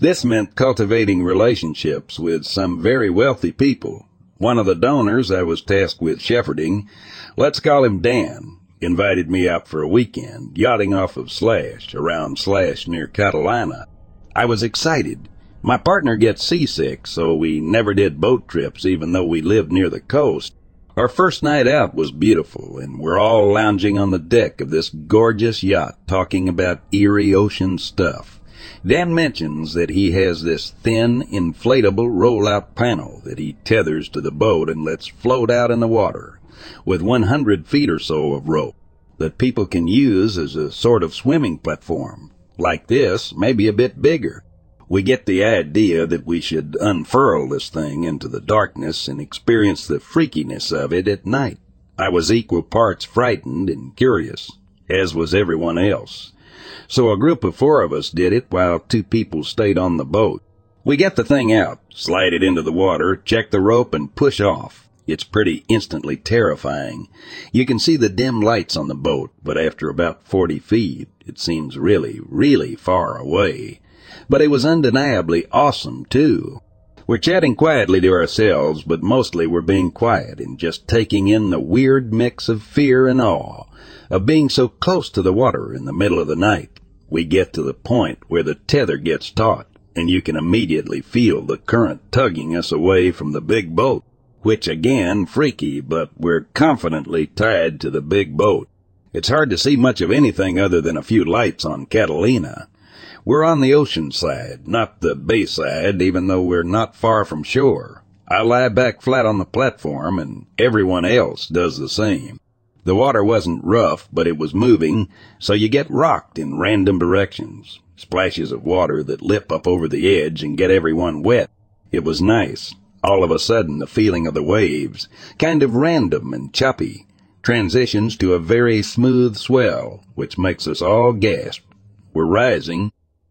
This meant cultivating relationships with some very wealthy people. One of the donors I was tasked with shepherding, let's call him Dan, invited me out for a weekend, yachting off of Slash, around Slash near Catalina. I was excited. My partner gets seasick, so we never did boat trips even though we lived near the coast. Our first night out was beautiful, and we're all lounging on the deck of this gorgeous yacht talking about eerie ocean stuff. Dan mentions that he has this thin, inflatable roll-out panel that he tethers to the boat and lets float out in the water, with 100 feet or so of rope that people can use as a sort of swimming platform. Like this, maybe a bit bigger we get the idea that we should unfurl this thing into the darkness and experience the freakiness of it at night. I was equal parts frightened and curious, as was everyone else. So a group of four of us did it while two people stayed on the boat. We get the thing out, slide it into the water, check the rope, and push off. It's pretty instantly terrifying. You can see the dim lights on the boat, but after about 40 feet, it seems really, really far away but it was undeniably awesome too. We're chatting quietly to ourselves, but mostly we're being quiet and just taking in the weird mix of fear and awe of being so close to the water in the middle of the night. We get to the point where the tether gets taut, and you can immediately feel the current tugging us away from the big boat, which again, freaky, but we're confidently tied to the big boat. It's hard to see much of anything other than a few lights on Catalina, we're on the ocean side, not the bay side, even though we're not far from shore. I lie back flat on the platform, and everyone else does the same. The water wasn't rough, but it was moving, so you get rocked in random directions. Splashes of water that lip up over the edge and get everyone wet. It was nice. All of a sudden, the feeling of the waves, kind of random and choppy, transitions to a very smooth swell, which makes us all gasp. We're rising,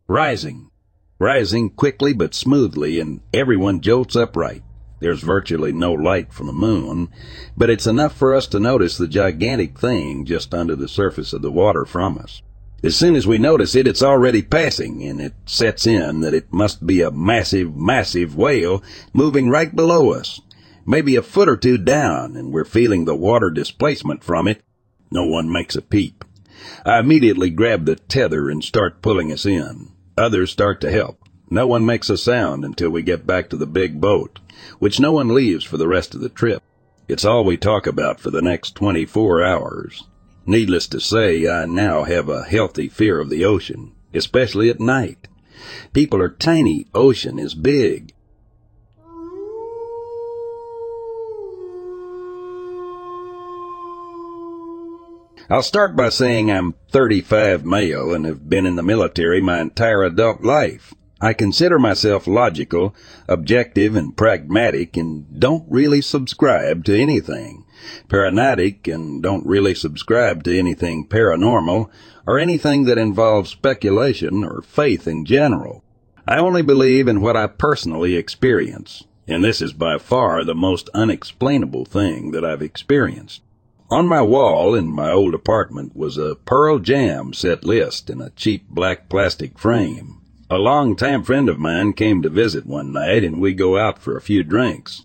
Rising. Rising quickly but smoothly, and everyone jolts upright. There's virtually no light from the moon, but it's enough for us to notice the gigantic thing just under the surface of the water from us. As soon as we notice it, it's already passing, and it sets in that it must be a massive, massive whale moving right below us, maybe a foot or two down, and we're feeling the water displacement from it. No one makes a peep. I immediately grab the tether and start pulling us in. Others start to help. No one makes a sound until we get back to the big boat, which no one leaves for the rest of the trip. It's all we talk about for the next 24 hours. Needless to say, I now have a healthy fear of the ocean, especially at night. People are tiny, ocean is big. I'll start by saying I'm 35 male and have been in the military my entire adult life. I consider myself logical, objective, and pragmatic and don't really subscribe to anything paranoid and don't really subscribe to anything paranormal or anything that involves speculation or faith in general. I only believe in what I personally experience, and this is by far the most unexplainable thing that I've experienced. On my wall in my old apartment was a Pearl Jam set list in a cheap black plastic frame. A long-time friend of mine came to visit one night and we go out for a few drinks.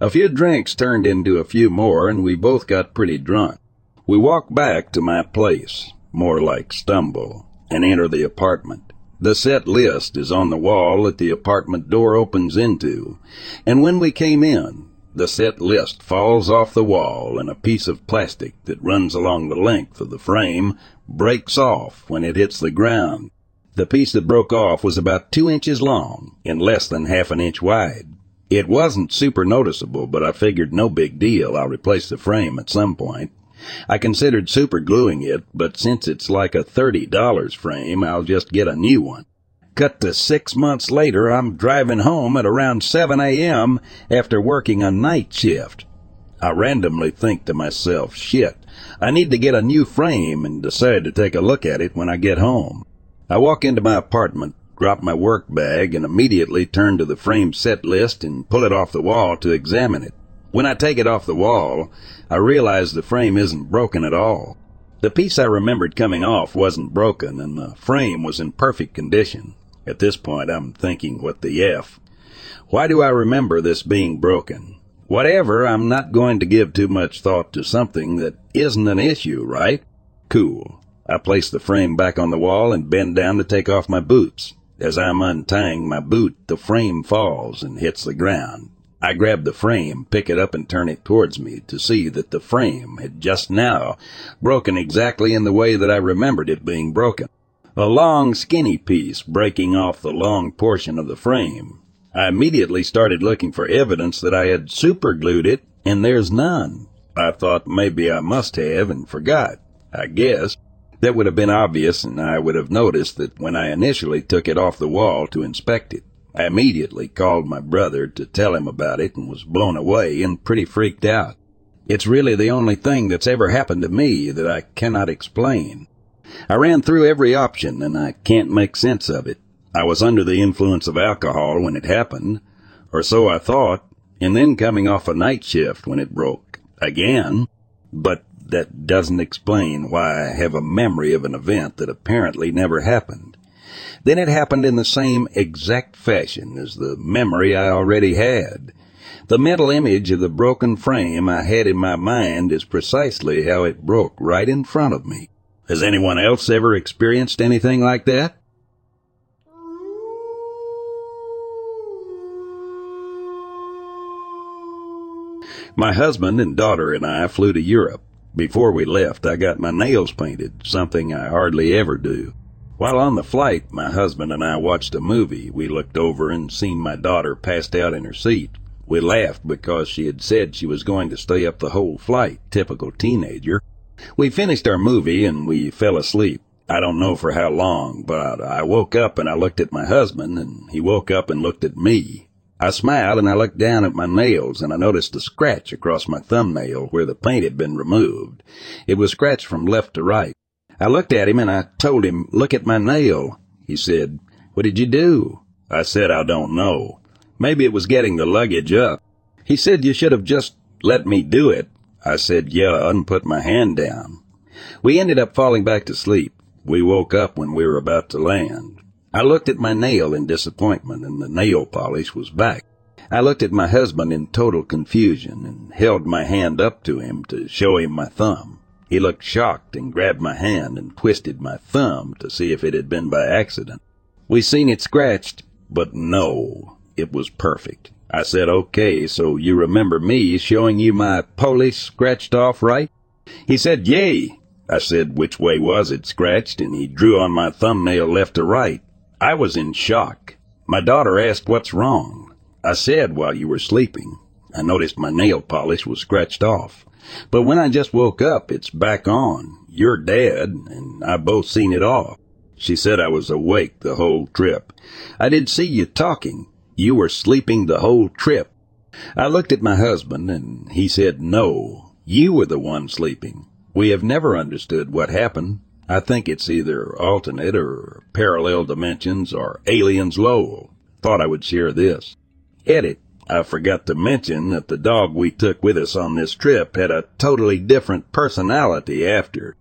A few drinks turned into a few more and we both got pretty drunk. We walk back to my place, more like stumble. and enter the apartment. The set list is on the wall that the apartment door opens into, and when we came in, the set list falls off the wall and a piece of plastic that runs along the length of the frame breaks off when it hits the ground. The piece that broke off was about two inches long and less than half an inch wide. It wasn't super noticeable, but I figured no big deal. I'll replace the frame at some point. I considered super gluing it, but since it's like a $30 frame, I'll just get a new one. Cut to six months later, I'm driving home at around 7 a.m. after working a night shift. I randomly think to myself, shit, I need to get a new frame and decide to take a look at it when I get home. I walk into my apartment, drop my work bag, and immediately turn to the frame set list and pull it off the wall to examine it. When I take it off the wall, I realize the frame isn't broken at all. The piece I remembered coming off wasn't broken, and the frame was in perfect condition. At this point, I'm thinking, what the F? Why do I remember this being broken? Whatever, I'm not going to give too much thought to something that isn't an issue, right? Cool. I place the frame back on the wall and bend down to take off my boots. As I'm untying my boot, the frame falls and hits the ground. I grab the frame, pick it up, and turn it towards me to see that the frame had just now broken exactly in the way that I remembered it being broken. A long, skinny piece breaking off the long portion of the frame. I immediately started looking for evidence that I had superglued it, and there's none. I thought maybe I must have and forgot. I guess. That would have been obvious, and I would have noticed that when I initially took it off the wall to inspect it. I immediately called my brother to tell him about it and was blown away and pretty freaked out. It's really the only thing that's ever happened to me that I cannot explain. I ran through every option and I can't make sense of it. I was under the influence of alcohol when it happened, or so I thought, and then coming off a night shift when it broke. Again. But that doesn't explain why I have a memory of an event that apparently never happened. Then it happened in the same exact fashion as the memory I already had. The mental image of the broken frame I had in my mind is precisely how it broke right in front of me. Has anyone else ever experienced anything like that? My husband and daughter and I flew to Europe. Before we left, I got my nails painted, something I hardly ever do. While on the flight, my husband and I watched a movie. We looked over and seen my daughter passed out in her seat. We laughed because she had said she was going to stay up the whole flight, typical teenager. We finished our movie and we fell asleep. I don't know for how long, but I woke up and I looked at my husband and he woke up and looked at me. I smiled and I looked down at my nails and I noticed a scratch across my thumbnail where the paint had been removed. It was scratched from left to right. I looked at him and I told him, look at my nail. He said, what did you do? I said, I don't know. Maybe it was getting the luggage up. He said, you should have just let me do it. I said, yeah, and put my hand down. We ended up falling back to sleep. We woke up when we were about to land. I looked at my nail in disappointment, and the nail polish was back. I looked at my husband in total confusion and held my hand up to him to show him my thumb. He looked shocked and grabbed my hand and twisted my thumb to see if it had been by accident. We seen it scratched, but no, it was perfect. I said, okay, so you remember me showing you my polish scratched off right? He said, yay. I said, which way was it scratched? And he drew on my thumbnail left to right. I was in shock. My daughter asked what's wrong. I said while you were sleeping. I noticed my nail polish was scratched off. But when I just woke up, it's back on. You're dead, and I both seen it off. She said I was awake the whole trip. I did see you talking. You were sleeping the whole trip. I looked at my husband, and he said, no, you were the one sleeping. We have never understood what happened. I think it's either alternate or parallel dimensions or aliens Lowell. Thought I would share this. Edit. I forgot to mention that the dog we took with us on this trip had a totally different personality after.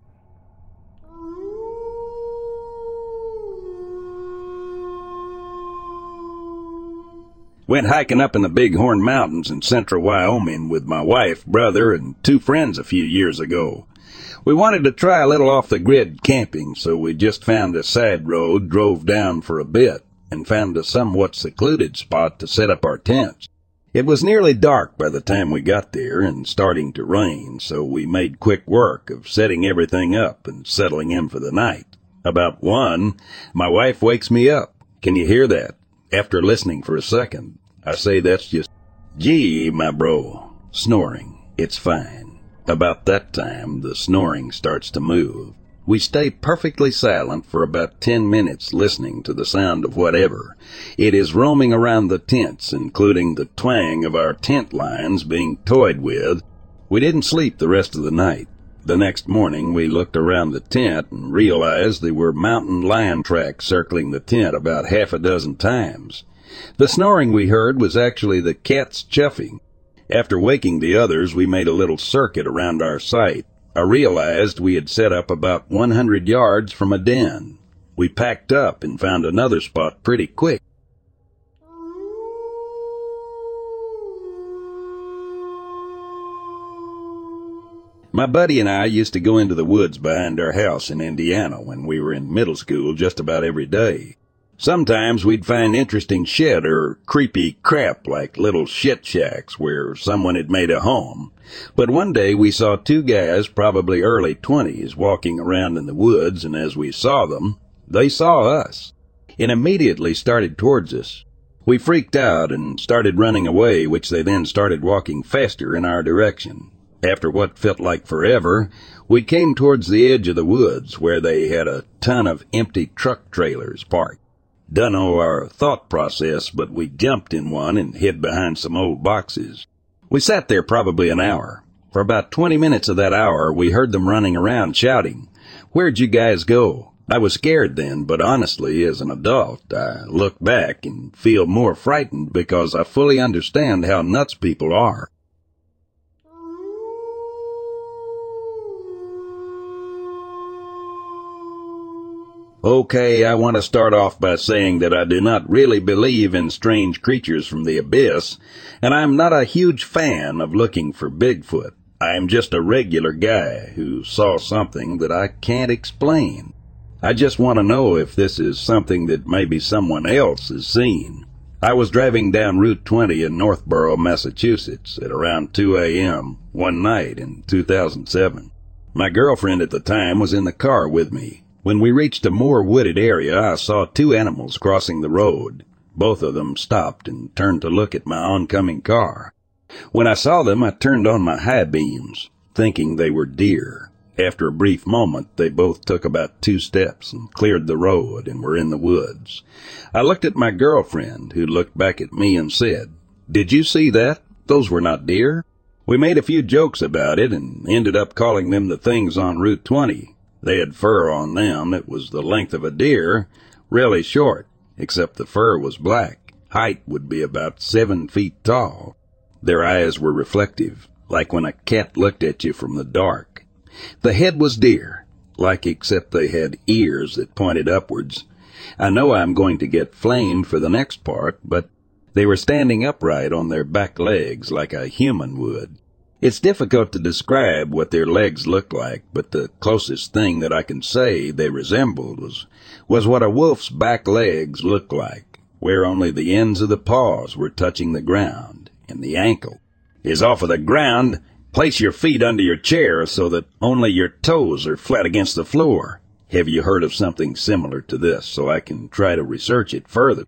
Went hiking up in the Bighorn Mountains in central Wyoming with my wife, brother, and two friends a few years ago. We wanted to try a little off the grid camping, so we just found a side road, drove down for a bit, and found a somewhat secluded spot to set up our tents. It was nearly dark by the time we got there and starting to rain, so we made quick work of setting everything up and settling in for the night. About one, my wife wakes me up. Can you hear that? After listening for a second, I say that's just, gee, my bro, snoring. It's fine. About that time, the snoring starts to move. We stay perfectly silent for about ten minutes listening to the sound of whatever. It is roaming around the tents, including the twang of our tent lines being toyed with. We didn't sleep the rest of the night. The next morning we looked around the tent and realized there were mountain lion tracks circling the tent about half a dozen times. The snoring we heard was actually the cats chuffing. After waking the others, we made a little circuit around our site. I realized we had set up about 100 yards from a den. We packed up and found another spot pretty quick. My buddy and I used to go into the woods behind our house in Indiana when we were in middle school just about every day. Sometimes we'd find interesting shit or creepy crap like little shit shacks where someone had made a home. But one day we saw two guys, probably early twenties, walking around in the woods, and as we saw them, they saw us and immediately started towards us. We freaked out and started running away, which they then started walking faster in our direction. After what felt like forever, we came towards the edge of the woods where they had a ton of empty truck trailers parked. Dunno our thought process, but we jumped in one and hid behind some old boxes. We sat there probably an hour. For about 20 minutes of that hour, we heard them running around shouting, Where'd you guys go? I was scared then, but honestly, as an adult, I look back and feel more frightened because I fully understand how nuts people are. Okay, I want to start off by saying that I do not really believe in strange creatures from the abyss, and I am not a huge fan of looking for Bigfoot. I am just a regular guy who saw something that I can't explain. I just want to know if this is something that maybe someone else has seen. I was driving down Route 20 in Northborough, Massachusetts at around 2 a.m. one night in 2007. My girlfriend at the time was in the car with me, when we reached a more wooded area, I saw two animals crossing the road. Both of them stopped and turned to look at my oncoming car. When I saw them, I turned on my high beams, thinking they were deer. After a brief moment, they both took about two steps and cleared the road and were in the woods. I looked at my girlfriend, who looked back at me and said, Did you see that? Those were not deer. We made a few jokes about it and ended up calling them the things on Route 20. They had fur on them that was the length of a deer, really short, except the fur was black. Height would be about seven feet tall. Their eyes were reflective, like when a cat looked at you from the dark. The head was deer, like except they had ears that pointed upwards. I know I'm going to get flamed for the next part, but they were standing upright on their back legs like a human would. It's difficult to describe what their legs looked like, but the closest thing that I can say they resembled was, was what a wolf's back legs look like, where only the ends of the paws were touching the ground, and the ankle is off of the ground. Place your feet under your chair so that only your toes are flat against the floor. Have you heard of something similar to this so I can try to research it further?